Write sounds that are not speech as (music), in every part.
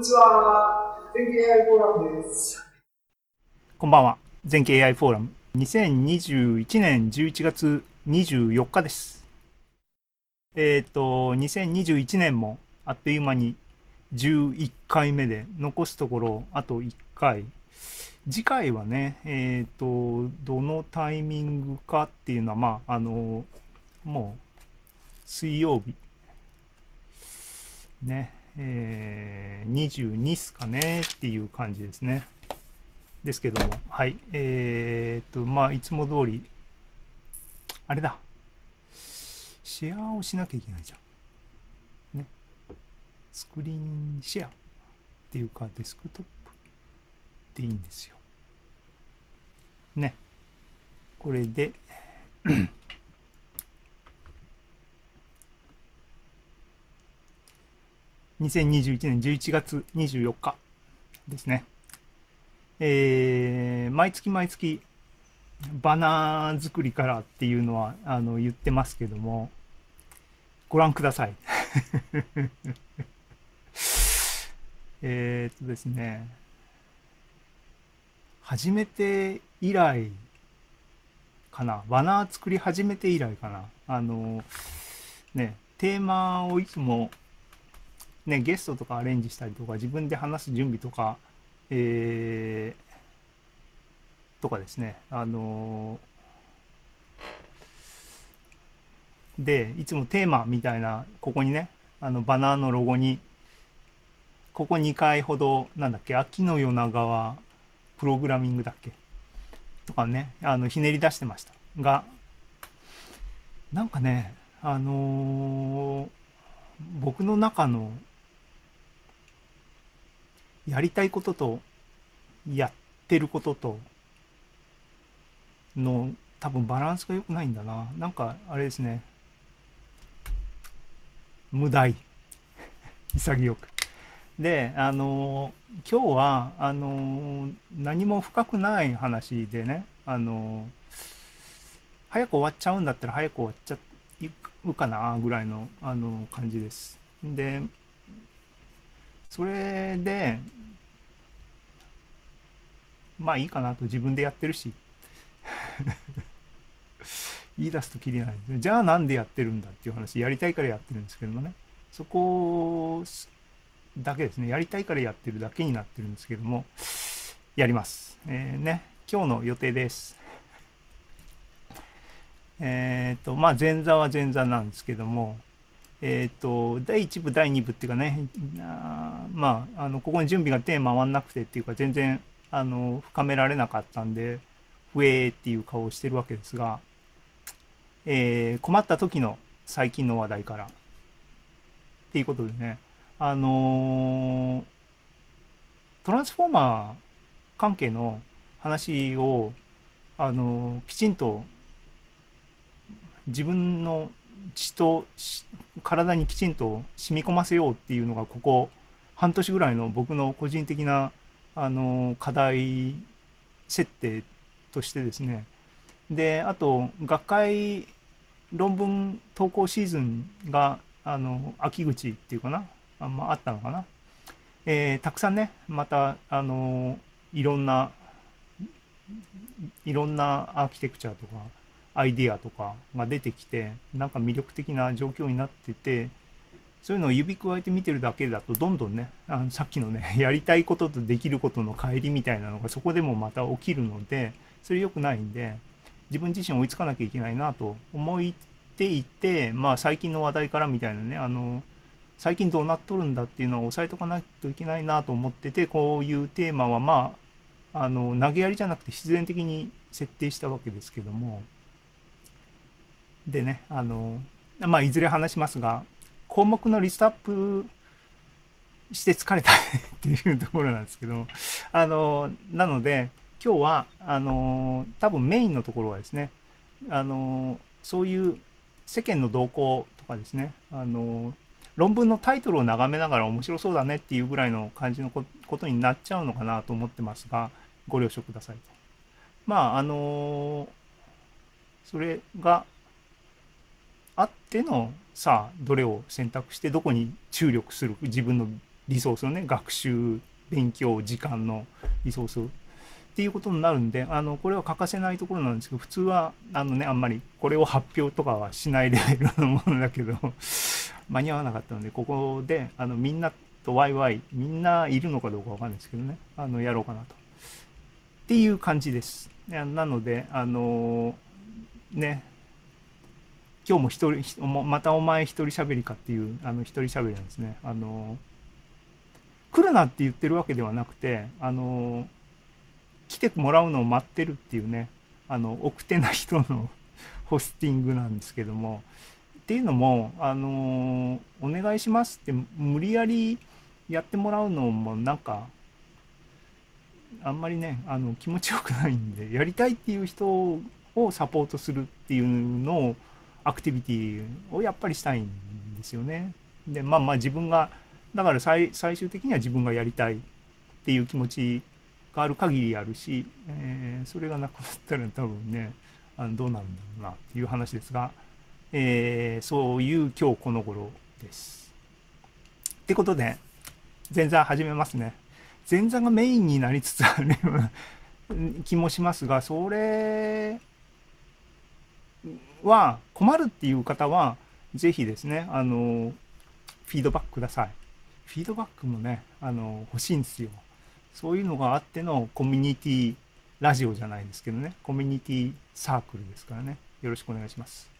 にちは。全景 AI フォーラムです。こんばんは。全景 AI フォーラム。2021年11月24日です。えっ、ー、と、2021年もあっという間に11回目で、残すところあと1回。次回はね、えっ、ー、と、どのタイミングかっていうのは、まあ、あの、もう、水曜日。ね。えー、22っすかねっていう感じですね。ですけども、はい。えー、っと、まあ、いつも通り、あれだ。シェアをしなきゃいけないじゃん。ね。スクリーンシェアっていうか、デスクトップでいいんですよ。ね。これで2021年11月24日ですね。えー、毎月毎月バナー作りからっていうのはあの言ってますけども、ご覧ください。(laughs) えっとですね、初めて以来かな、バナー作り始めて以来かな。あの、ね、テーマをいつもね、ゲストとかアレンジしたりとか、自分で話す準備とか、えー、とかですね、あのー、で、いつもテーマみたいな、ここにね、あの、バナーのロゴに、ここ2回ほど、なんだっけ、秋の夜長は、プログラミングだっけ？とかね、あの、ひねり出してました。が、なんかね、あのー、僕の中のやりたいこととやってることとの多分バランスが良くないんだな。なんかあれですね。無題。潔く。で、あの今日は、あの何も深くない話でね、あの早く終わっちゃうんだったら早く終わっちゃうかな、ぐらいの、あの感じです。で、それで、まあいいかなと自分でやってるし。(laughs) 言い出すときりない。じゃあなんでやってるんだっていう話やりたいからやってるんですけどもね。そこだけですね。やりたいからやってるだけになってるんですけども。やります。えー、ね。今日の予定です。えっ、とまあ前座は前座なんですけども。えっ、ー、と、第1部、第2部っていうかね、あまあ、あの、ここに準備が手回んなくてっていうか、全然、あの、深められなかったんで、ふえーっていう顔をしてるわけですが、えー、困った時の最近の話題から、っていうことでね、あのー、トランスフォーマー関係の話を、あのー、きちんと自分の血と体にきちんと染み込ませようっていうのがここ半年ぐらいの僕の個人的なあの課題設定としてですね。であと学会論文投稿シーズンがあの秋口っていうかな。あ,、まあ、ったのかな、えー、たくさんねまたあのいろんないろんなアーキテクチャとかアイディアとかが出てきてなんか魅力的な状況になっててそういうのを指くわえて見てるだけだとどんどんねあのさっきのね (laughs) やりたいこととできることの乖離みたいなのがそこでもまた起きるのでそれ良くないんで自分自身追いつかなきゃいけないなと思っていてまあ最近の話題からみたいなねあの最近どうなっとるんだっていうのを押さえとかないといけないなと思っててこういうテーマはまああの投げやりじゃなくて必然的に設定したわけですけども。でねあのまあいずれ話しますが項目のリストアップして疲れたっていうところなんですけどあのなので今日はあの多分メインのところはですねあのそういう世間の動向とかですねあの論文のタイトルを眺めながら面白そうだねっていうぐらいの感じのことになっちゃうのかなと思ってますがご了承くださいと。まああのそれがあってのさあどれを選択してどこに注力する自分のリソースをね、学習、勉強、時間のリソースっていうことになるんで、あの、これは欠かせないところなんですけど、普通は、あのね、あんまりこれを発表とかはしないレベルのものだけど、(laughs) 間に合わなかったので、ここで、あの、みんなとワイワイ、みんないるのかどうかわかんないですけどね、あの、やろうかなと。っていう感じです。なので、あのね、今日も一人、またお前一人喋りかっていう、あの、一人喋りなんですね。あの来るなって言ってるわけではなくて、あの来てもらうのを待ってるっていうね、あの、奥手な人の (laughs) ホスティングなんですけども、っていうのも、あのお願いしますって無理やりやってもらうのもなんか、あんまりね、あの、気持ちよくないんで、やりたいっていう人をサポートするっていうのを、アクティビティをやっぱりしたいんですよね。で、まあまあ自分が、だから最最終的には自分がやりたいっていう気持ちがある限りあるし、えー、それがなくなったら多分ね、あのどうなるんだろうなっていう話ですが、えー、そういう今日この頃です。ってことで、前座始めますね。前座がメインになりつつある (laughs) 気もしますが、それは困るっていう方は、ぜひですね、あの、フィードバックください。フィードバックもね、あの、欲しいんですよ。そういうのがあってのコミュニティラジオじゃないですけどね、コミュニティサークルですからね、よろしくお願いします。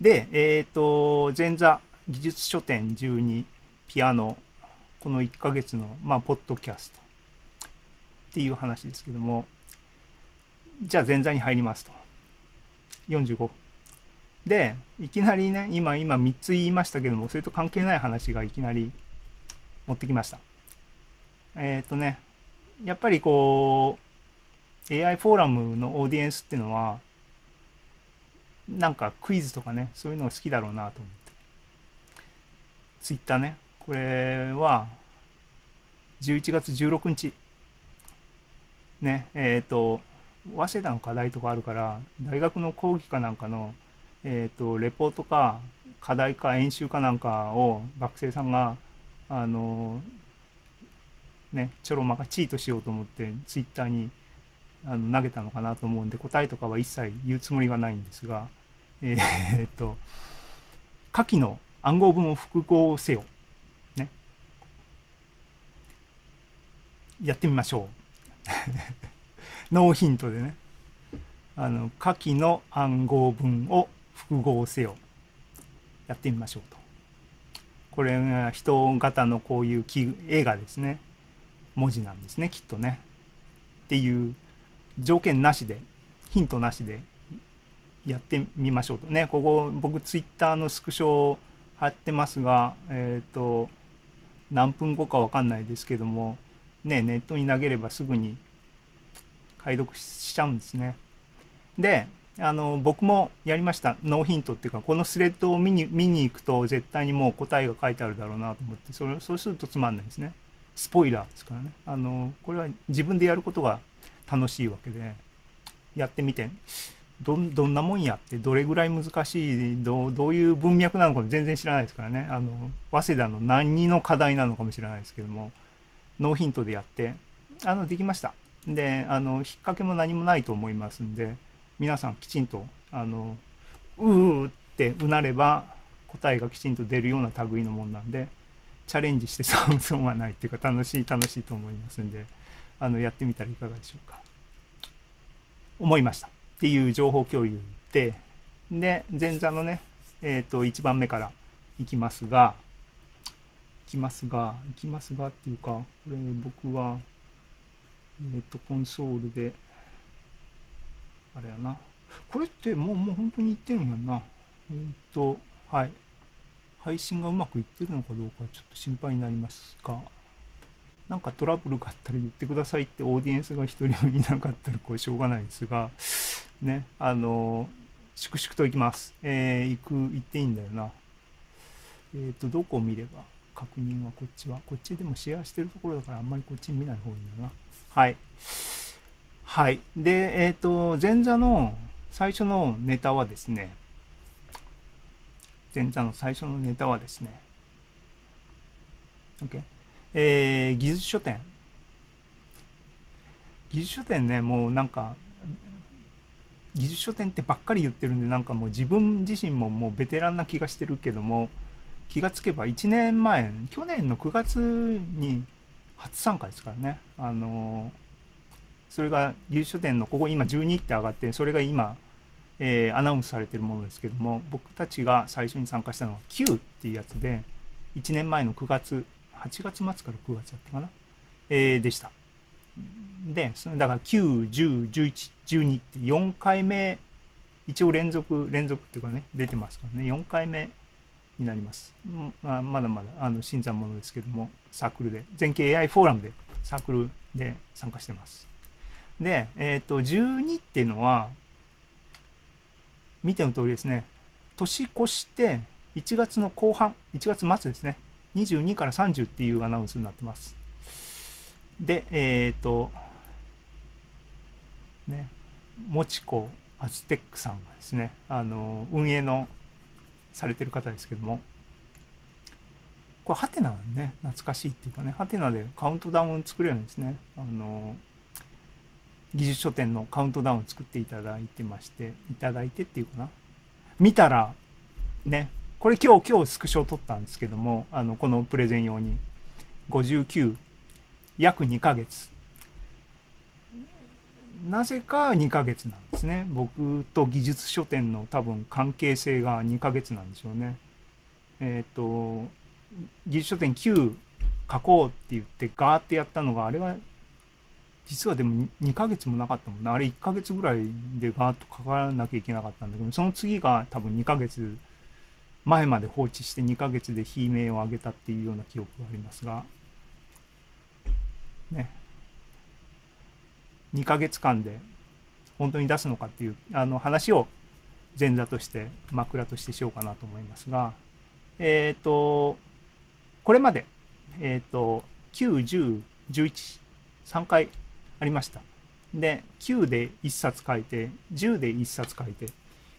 で、えっ、ー、と、前座技術書店12ピアノ、この1ヶ月の、まあ、ポッドキャストっていう話ですけども、じゃあ前座に入りますと。45。で、いきなりね、今、今3つ言いましたけども、それと関係ない話がいきなり持ってきました。えっ、ー、とね、やっぱりこう、AI フォーラムのオーディエンスっていうのは、なんかクイズとかね、そういうのが好きだろうなと思って。ツイッターね、これは、11月16日、ね、えっ、ー、と、早稲田の課題とかあるから、大学の講義かなんかの、えっ、ー、と、レポートか、課題か演習かなんかを学生さんが、あの、ね、ちょろまかチートしようと思ってツイッターにあの投げたのかなと思うんで答えとかは一切言うつもりがないんですが、えー、っと、下記の暗号文を複合せよ。ね。やってみましょう。(laughs) ノーヒントでね。あの、下記の暗号文を複合せよ。やってみましょうと。これが人型のこういう映画ですね。文字なんですねきっとね。っていう条件なしでヒントなしでやってみましょうとねここ僕ツイッターのスクショを貼ってますがえっ、ー、と何分後か分かんないですけどもねネットに投げればすぐに解読しちゃうんですね。であの僕もやりましたノーヒントっていうかこのスレッドを見に見に行くと絶対にもう答えが書いてあるだろうなと思ってそれそうするとつまんないですね。スポイラーですからね。あの、これは自分でやることが楽しいわけで、やってみて、どどんなもんやって、どれぐらい難しい、どういう文脈なのか全然知らないですからね。あの、早稲田の何の課題なのかもしれないですけども、ノーヒントでやって、あの、できました。で、あの、引っ掛けも何もないと思いますんで、皆さんきちんと、あの、うーってうなれば答えがきちんと出るような類のもんなんで、チャレンジして損損はないっていうか楽しい楽しいと思いますんであのやってみたらいかがでしょうか。思いました。っていう情報共有でで前座のねえっ、ー、と1番目からいきますがいきますがいきますがっていうかこれ僕はえっ、ー、とコンソールであれやなこれってもうもう本当に言ってるんやんなえっ、ー、とはい配信がうまくいってるのかどうかちょっと心配になりますが、なんかトラブルがあったら言ってくださいってオーディエンスが一人もいなかったらこれしょうがないですが、ね、あの、粛々と行きます。えー、行く、行っていいんだよな。えっ、ー、と、どこを見れば確認はこっちは。こっちでもシェアしてるところだからあんまりこっち見ない方がいいんだな。はい。はい。で、えっ、ー、と、前座の最初のネタはですね、前座の最初のネタはですね、OK? えー技術書店。技術書店ね、もうなんか、技術書店ってばっかり言ってるんで、なんかもう自分自身ももうベテランな気がしてるけども、気がつけば1年前、去年の9月に初参加ですからね。あのーそれが技術書店のここ今12って上がって、それが今、えーアナウンスされてるものですけども、僕たちが最初に参加したのは Q っていうやつで、1年前の9月、8月末から9月だったかな、えーでした。で、そのだから9、10、11、12って4回目、一応連続、連続っていうかね、出てますからね、4回目になります。まあ、まだまだあの新参者ですけども、サークルで、全景 AI フォーラムでサークルで参加してます。で、えっ、と、12っていうのは、見ての通りですね、年越して1月の後半、1月末ですね、22から30っていうアナウンスになってます。で、えっ、と、ね、もちこアズテックさんがですね、あの、運営のされてる方ですけども、これ、ハテナね、懐かしいっていうかね、ハテナでカウントダウン作れるんですね。あの、技術書店のカウントダウン作っていただいてまして、いただいてっていうかな。見たら、ね、これ今日、今日スクショを撮ったんですけども、あの、このプレゼン用に、59、約2ヶ月。なぜか2ヶ月なんですね。僕と技術書店の多分関係性が2ヶ月なんでしょうね。えっ、と、技術書店9書こうって言ってガーってやったのが、あれは実はでも2ヶ月もなかったもんな。あれ1ヶ月ぐらいでガーッと書からなきゃいけなかったんだけど、その次が多分2ヶ月前まで放置して2ヶ月で悲鳴を上げたっていうような記憶がありますが、ね。2ヶ月間で本当に出すのかっていうあの話を前座として枕としてしようかなと思いますが、えっ、と、これまで、えっ、と、9、10、11、3回ありました。で、9で1冊書いて、10で1冊書いて、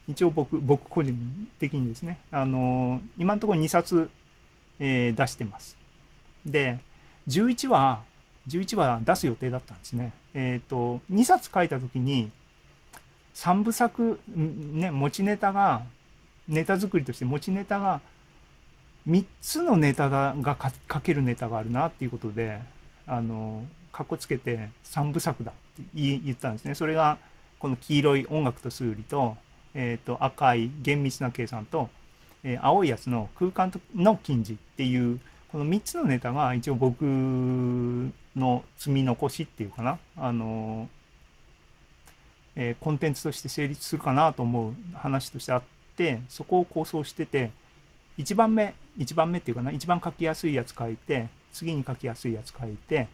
一応僕、僕個人的にですね、あの今のところ2冊、えー出してます。で、11は、11は出す予定だったんですね。えっ、と、2冊書いたときに、3部作、ね、持ちネタが、ネタ作りとして持ちネタが、3つのネタが書けるネタがあるなっていうことで、あの、かっこつけて3部作だって言ったんですね。それが、この黄色い音楽と数理と、えっ、と、赤い厳密な計算と、えー青いやつの空間の近似っていう、この3つのネタが一応僕の積み残しっていうかな、あの、えーコンテンツとして成立するかなと思う話としてあって、そこを構想してて、1番目、1番目っていうかな、一番書きやすいやつ書いて、次に書きやすいやつ書いて、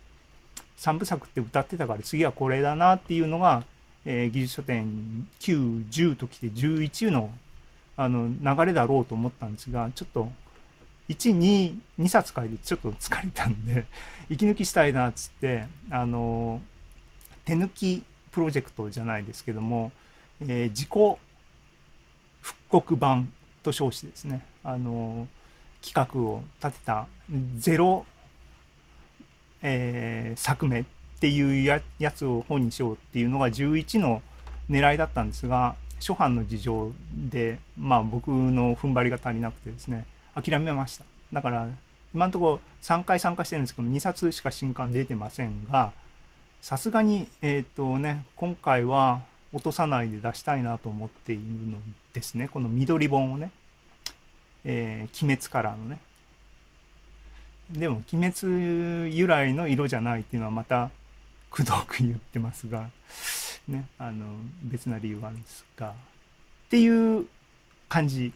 3部作って歌ってたから次はこれだなっていうのが、えー技術書店9、10ときて11のあの流れだろうと思ったんですが、ちょっと1、2、2冊書いてちょっと疲れたんで、(laughs) 息抜きしたいなっつって、あの、手抜きプロジェクトじゃないですけども、えー自己復刻版と称してですね、あの、企画を立てたゼロ、えー作目っていうややつを本にしようっていうのが11の狙いだったんですが、初版の事情で、まあ僕の踏ん張りが足りなくてですね、諦めました。だから、今のところ3回参加してるんですけど、2冊しか新刊出てませんが、さすがに、えっ、とね、今回は落とさないで出したいなと思っているのですね。この緑本をね、えー鬼滅カラーのね。でも、鬼滅由来の色じゃないっていうのはまた、くどく言ってますが、ね、あの、別な理由があるんですが、っていう感じ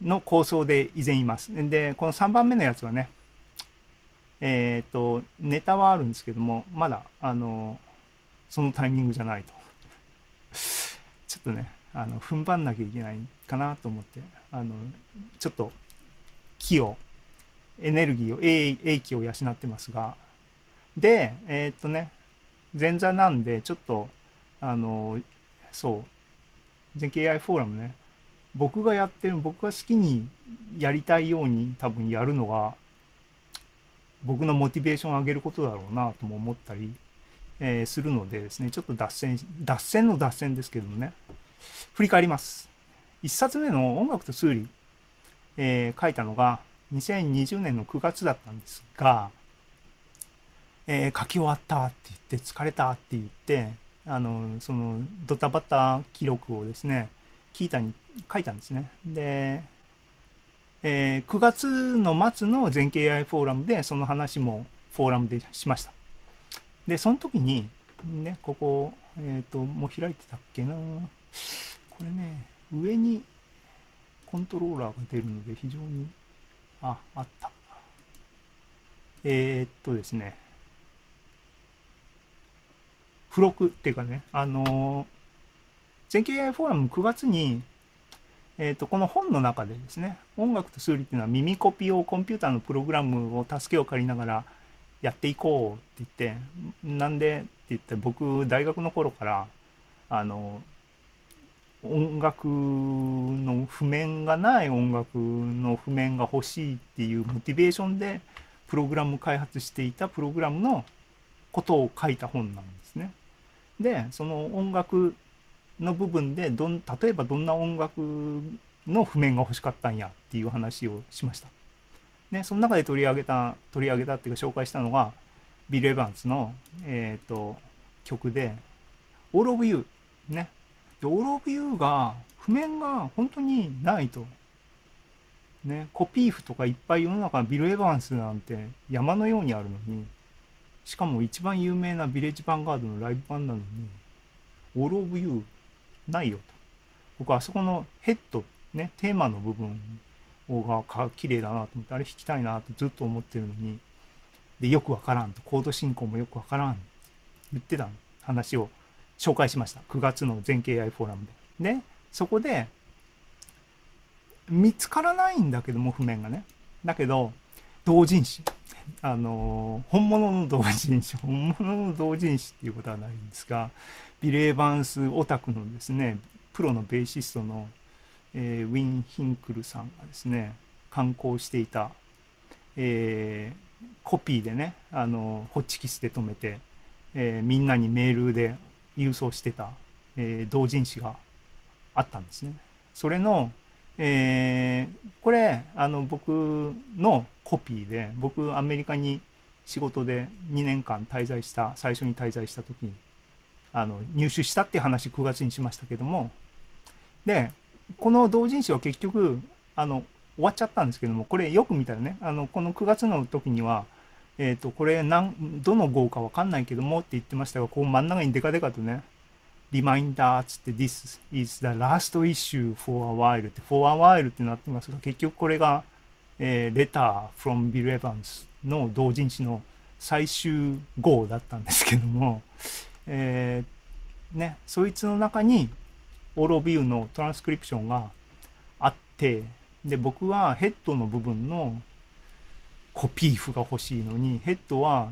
の構想で以前います。で、この3番目のやつはね、えっ、と、ネタはあるんですけども、まだ、あの、そのタイミングじゃないと。ちょっとね、あの、踏ん張んなきゃいけないかなと思って、あの、ちょっと、気を、エネルギーを、英英気を養ってますが、で、えーっとね、前座なんで、ちょっと、あの、そう、全景 AI フォーラムね、僕がやってる、僕が好きにやりたいように多分やるのが、僕のモチベーションを上げることだろうなとも思ったり、えーするのでですね、ちょっと脱線、脱線の脱線ですけどもね、振り返ります。一冊目の音楽と数理、えー書いたのが2020年の9月だったんですが、えー書き終わったって言って、疲れたって言って、あの、そのドタバタ記録をですね、聞いたに書いたんですね。で、えー9月の末の全経 AI フォーラムでその話もフォーラムでしました。で、その時に、ね、ここ、えっ、と、もう開いてたっけなこれね、上にコントローラーが出るので非常に、あ、あった。えーっとですね、付録っていうかね、あのー全経 AI フォーラム9月に、えー、とこの本の中でですね音楽と数理っていうのは耳コピをコンピューターのプログラムを助けを借りながらやっていこうって言ってなんでって言って僕大学の頃からあの音楽の譜面がない音楽の譜面が欲しいっていうモチベーションでプログラム開発していたプログラムのことを書いた本なんですね。でその音楽の部分でどん例えばどんな音楽の譜面が欲しかったんやっていう話をしました。ね、その中で取り上げた取り上げたっていうか紹介したのがビル・エヴァンスの、えー、と曲で「All of You」ね。で「All of You」が譜面が本当にないと。ね、コピー譜とかいっぱい世の中のビル・エヴァンスなんて山のようにあるのにしかも一番有名なビレッジ・ヴァンガードのライブ版なのに「All of You」ないよと。僕あそこのヘッド、ね、テーマの部分が綺麗だなと思って、あれ弾きたいなとずっと思ってるのに、で、よくわからんと、コード進行もよくわからんって言ってた話を紹介しました。9月の全経 AI フォーラムで。で、そこで、見つからないんだけども、譜面がね。だけど、同人誌。あの本物の同人誌、本物の同人誌っていうことはないんですが、ビレーバンスオタクのですね、プロのベーシストの、えーウィン・ヒンクルさんがですね、刊行していた、えーコピーでね、あのホッチキスで留めて、えみんなにメールで郵送してた、えー同人誌があったんですね。それの、えーこれ、あの、僕のコピーで、僕、アメリカに仕事で2年間滞在した、最初に滞在した時に、あの、入手したっていう話9月にしましたけども、で、この同人誌は結局、あの、終わっちゃったんですけども、これよく見たらね、あの、この9月の時には、えっ、と、これなん、どの号かわかんないけどもって言ってましたが、こう真ん中にデカデカとね、リマインダーっつって This is the last issue for a while って for a while ってなってますが結局これが、えー、Letter from Bill Evans の同人誌の最終号だったんですけども、えーね、そいつの中に All of You のトランスクリプションがあってで僕はヘッドの部分のコピー譜が欲しいのにヘッドは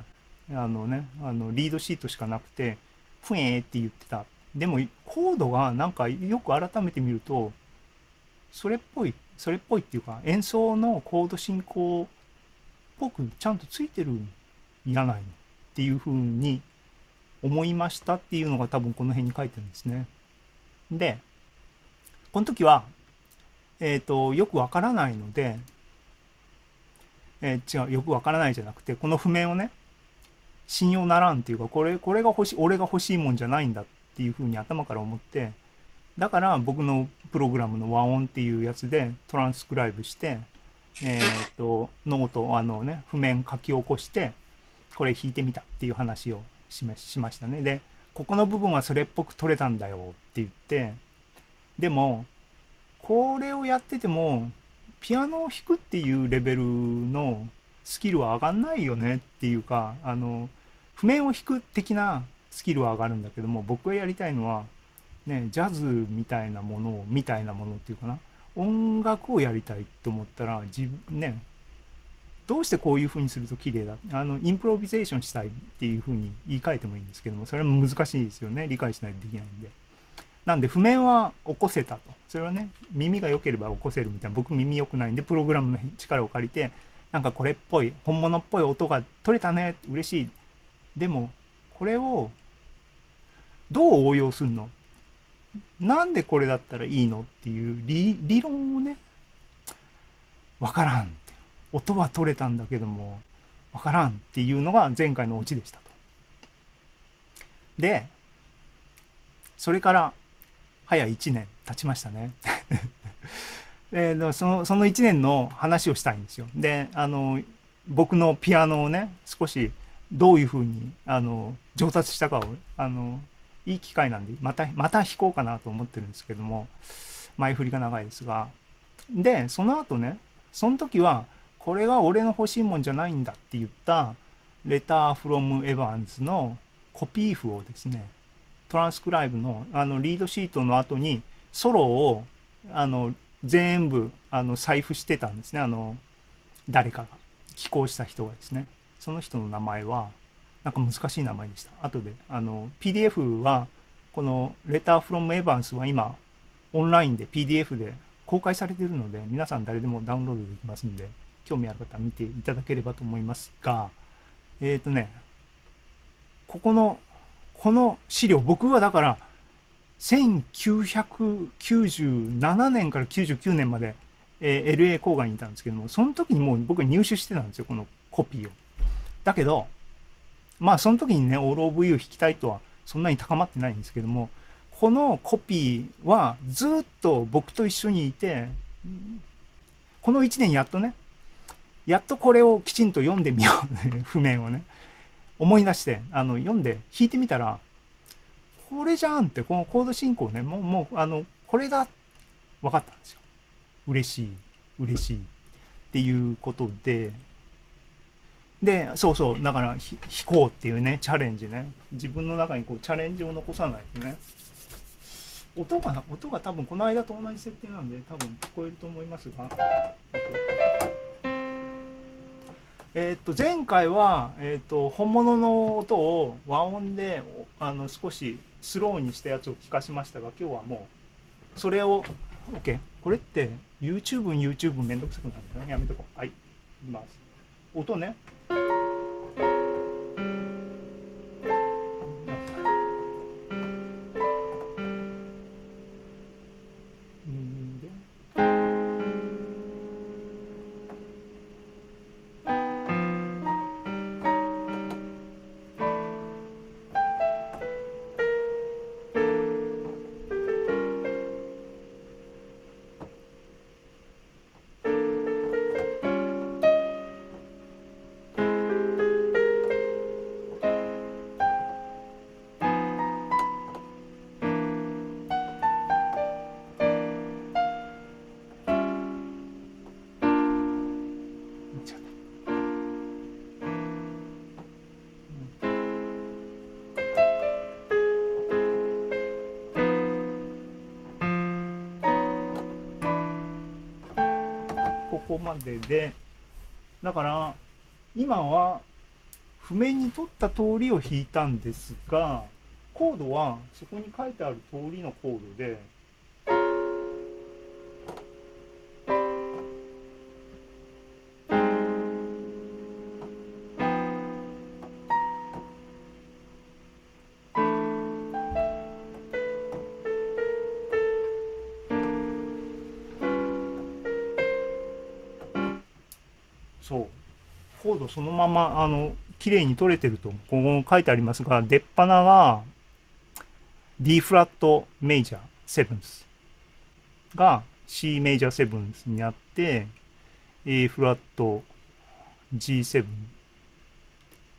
あのねあのリードシートしかなくてふえーって言ってたでもコードがなんかよく改めて見るとそれっぽいそれっぽいっていうか演奏のコード進行っぽくちゃんとついてるんやないのっていうふうに思いましたっていうのが多分この辺に書いてるんですね。でこの時はえっ、とよくわからないので、えー違うよくわからないじゃなくてこの譜面をね信用ならんっていうかこれこれが欲しい俺が欲しいもんじゃないんだっていうふうに頭から思ってだから僕のプログラムの和音っていうやつでトランスクライブしてえっ、とノートあのね譜面書き起こしてこれ弾いてみたっていう話をしましたね。でここの部分はそれっぽく取れたんだよって言ってでもこれをやっててもピアノを弾くっていうレベルのスキルは上がんないよねっていうかあの譜面を弾く的なスキルは上がるんだけども僕がやりたいのはねジャズみたいなものをみたいなものっていうかな音楽をやりたいと思ったら自分ねどうしてこういう風にすると綺麗だあのインプロビゼーションしたいっていう風に言い換えてもいいんですけどもそれも難しいですよね。理解しないとできないんで。なんで譜面は起こせたと。それはね耳が良ければ起こせるみたいな。僕耳良くないんでプログラムの力を借りてなんかこれっぽい本物っぽい音が取れたね。嬉しい。でもこれをどう応用するの？なんでこれだったらいいのっていう理理論をねわからんって。音は取れたんだけどもわからんっていうのが前回のオチでしたと。でそれから早1年経ちましたね。(laughs) でそのその1年の話をしたいんですよ。であの僕のピアノをね少しどういうふうにあの上達したかをあのいい機会なんでまたまた弾こうかなと思ってるんですけども前振りが長いですがでその後ねその時はこれが俺の欲しいもんじゃないんだって言ったレターフロムエヴァンズのコピー譜をですねトランスクライブのあのリードシートの後にソロをあの全部あの財布してたんですね。あの誰かが。寄稿した人がですね。その人の名前はなんか難しい名前でした。後であの PDF はこのレターフロムエヴァンスは今オンラインで PDF で公開されているので皆さん誰でもダウンロードできますんで興味ある方は見ていただければと思いますがえっ、ー、とねここのこの資料僕はだから1997年から99年まで、えー、LA 郊外にいたんですけども、その時にもう僕入手してたんですよ、このコピーを。だけど、まあその時にね、オールオブユー弾きたいとはそんなに高まってないんですけども、このコピーはずっと僕と一緒にいて、この1年やっとね、やっとこれをきちんと読んでみよう、(laughs) 譜面をね、思い出して、あの、読んで弾いてみたら、これじゃんって、このコード進行ね、もう、もう、あの、これだ、分かったんですよ。嬉しい、嬉しいっていうことで、で、そうそう、だから、弾こうっていうね、チャレンジね。自分の中にこう、チャレンジを残さないとね。音が、音が多分この間と同じ設定なんで、多分聞こえると思いますが。えっ、と前回は、えっ、と本物の音を和音であの少しスローにしたやつを聞かしましたが今日はもうそれを OK これって YouTube YouTube めんどくさくなるんだねやめとこう。はいいきます。音ね。までで。だから今は譜面に取った通りを弾いたんですがコードはそこに書いてある通りのコードでコードそのままあの綺麗に取れてるとここ書いてありますが出っ鼻が D フラットメイジャーセブンスが C メジャーセブンスにあって A フラット G7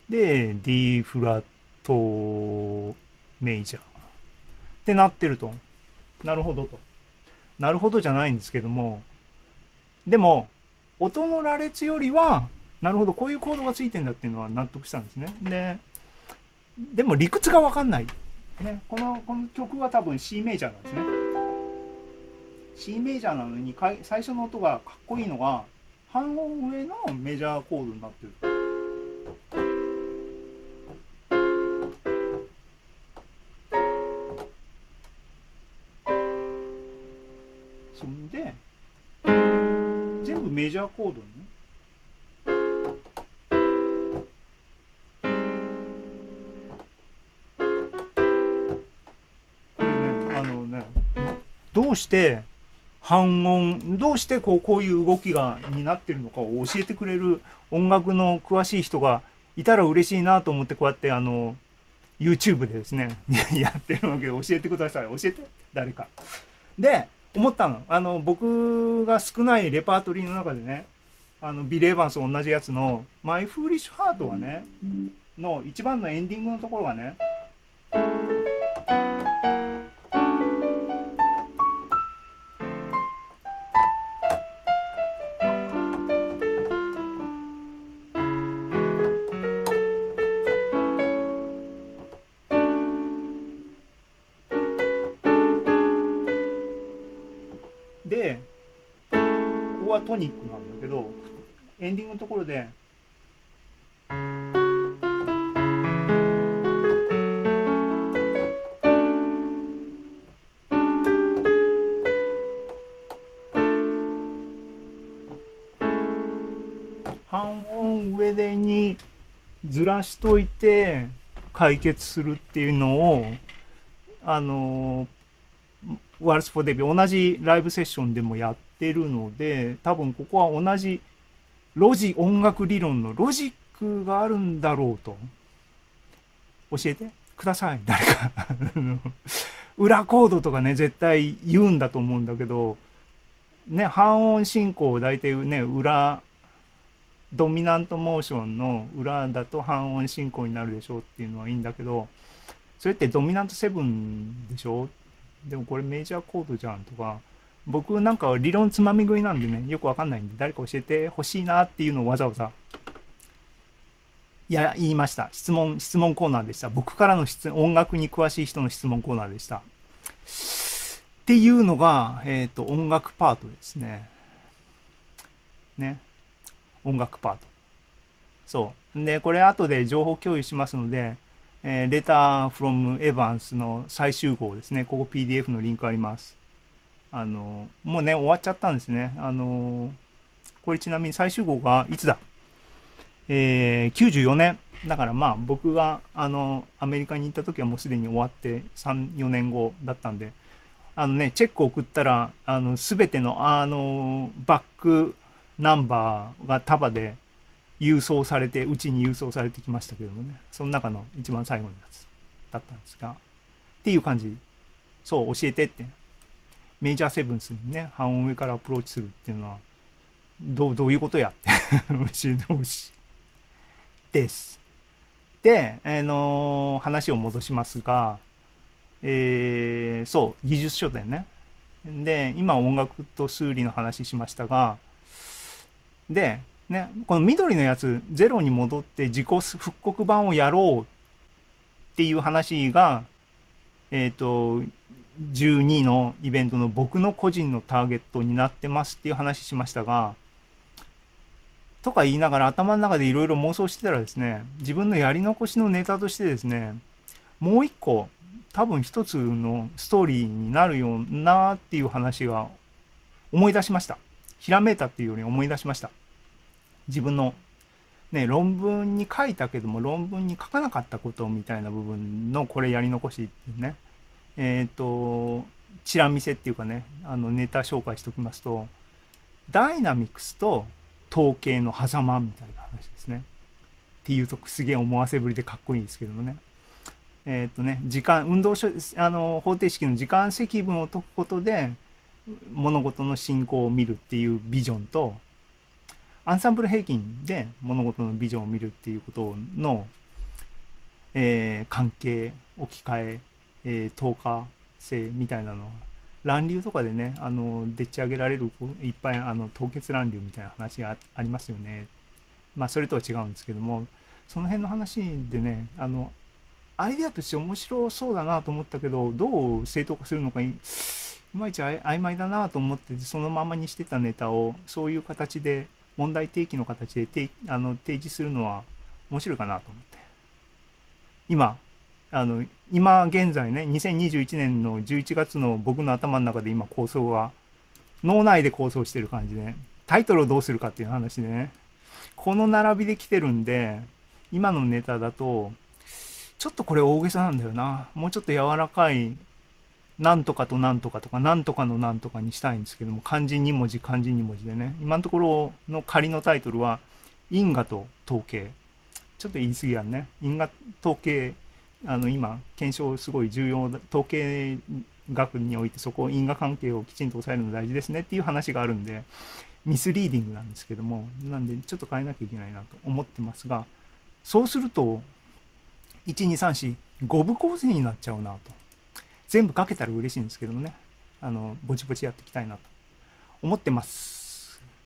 で D フラットメイジャー。ってなってると。なるほどと。なるほどじゃないんですけども。でも音の羅列よりは、なるほど、こういうコードがついてんだっていうのは納得したんですね。で、でも理屈がわかんない。ね、この、この曲は多分 C メジャーなんですね。C メジャーなのに最初の音がかっこいいのが半音上のメジャーコードになってる。そんで、全部メジャーコードにね。どうして半音、どうしてこうこういう動きがになってるのかを教えてくれる音楽の詳しい人がいたら嬉しいなと思ってこうやってあの YouTube でですね (laughs) やってるわけで教えてください。教えて。誰か。で思ったの。あの僕が少ないレパートリーの中でねあのビレーバンスと同じやつの「マイ・フーリッシュ・ハート」はねの一番のエンディングのところがねでここはトニックなんだけどエンディングのところで半音上でにずらしといて解決するっていうのをあのワルス・フォ・デビュー同じライブセッションでもやってるので多分ここは同じロジ音楽理論のロジックがあるんだろうと教えてください。誰か。裏コードとかね絶対言うんだと思うんだけどね半音進行大体ね裏ドミナントモーションの裏だと半音進行になるでしょうっていうのはいいんだけどそれってドミナント7でしょ？でもこれメジャーコードじゃんとか僕なんか理論つまみ食いなんでねよくわかんないんで誰か教えてほしいなっていうのをわざわざいや言いました。質問質問コーナーでした。僕からの質音楽に詳しい人の質問コーナーでした。っていうのが、えっ、と音楽パートですね。ね。音楽パート。そう。でこれ後で情報共有しますのでえー、レターフロムエヴァンスの最終号ですね。ここ PDF のリンクあります。あの、もうね、終わっちゃったんですね。あの、これちなみに最終号がいつだ？えー、94年。だからまあ僕があの、アメリカに行った時はもうすでに終わって3、4年後だったんで、あのね、チェック送ったら、あの、すべてのあの、バックナンバーが束で、郵送されて、うちに郵送されてきましたけどもね、その中の一番最後のやつだったんですが、っていう感じ。そう、教えてって。メジャーセブンスにね、半音上からアプローチするっていうのは、どう、どういうことやって教えてほしい。です。で、あ、えー、のー、話を戻しますが、えー、そう、技術書だよね。で、今音楽と数理の話しましたが、で、ね、この緑のやつ、ゼロに戻って自己復刻版をやろうっていう話が、えっ、ー、と、12のイベントの僕の個人のターゲットになってますっていう話しましたが、とか言いながら頭の中でいろいろ妄想してたらですね、自分のやり残しのネタとしてですね、もう一個、多分一つのストーリーになるようなっていう話が思い出しました。ひらめいたっていうより思い出しました。自分の、ね、論文に書いたけども論文に書かなかったことみたいな部分のこれやり残しってねえっ、ー、とチラ見せっていうかねあのネタ紹介しておきますとダイナミクスと統計の狭間みたいな話ですね。っていうとすげえ思わせぶりでかっこいいですけどもね。えっ、ー、とね、時間、運動あの、方程式の時間積分を解くことで、物事の進行を見るっていうビジョンと、アンサンブル平均で物事のビジョンを見るっていうことの、えー、関係、置き換え、えー、透過性みたいなの、乱流とかでね、あの、でっち上げられる、いっぱい、あの、凍結乱流みたいな話がありますよね。まあ、それとは違うんですけども、その辺の話でね、あの、アイデアとして面白そうだなと思ったけど、どう正当化するのかい、いまいち曖昧だなと思って、そのままにしてたネタを、そういう形で問題提起の形で提あの提示するのは面白いかなと思って。今、あの、今現在ね、2021年の11月の僕の頭の中で今構想は、脳内で構想してる感じで、タイトルをどうするかっていう話でね、この並びで来てるんで、今のネタだと、ちょっとこれ大げさなんだよな。もうちょっと柔らかいなんとかとなんとかとか、なんとかのなんとかにしたいんですけども、漢字2文字、漢字2文字でね、今のところの仮のタイトルは、因果と統計。ちょっと言い過ぎやんね。因果統計、あの今、検証すごい重要だ、統計学においてそこ因果関係をきちんと抑えるの大事ですねっていう話があるんで、ミスリーディングなんですけども、なんでちょっと変えなきゃいけないなと思ってますが、そうすると、1、2、3、4、5部構成になっちゃうなと。全部かけたら嬉しいんですけどもね、あの、ぼちぼちやっていきたいなと思ってます。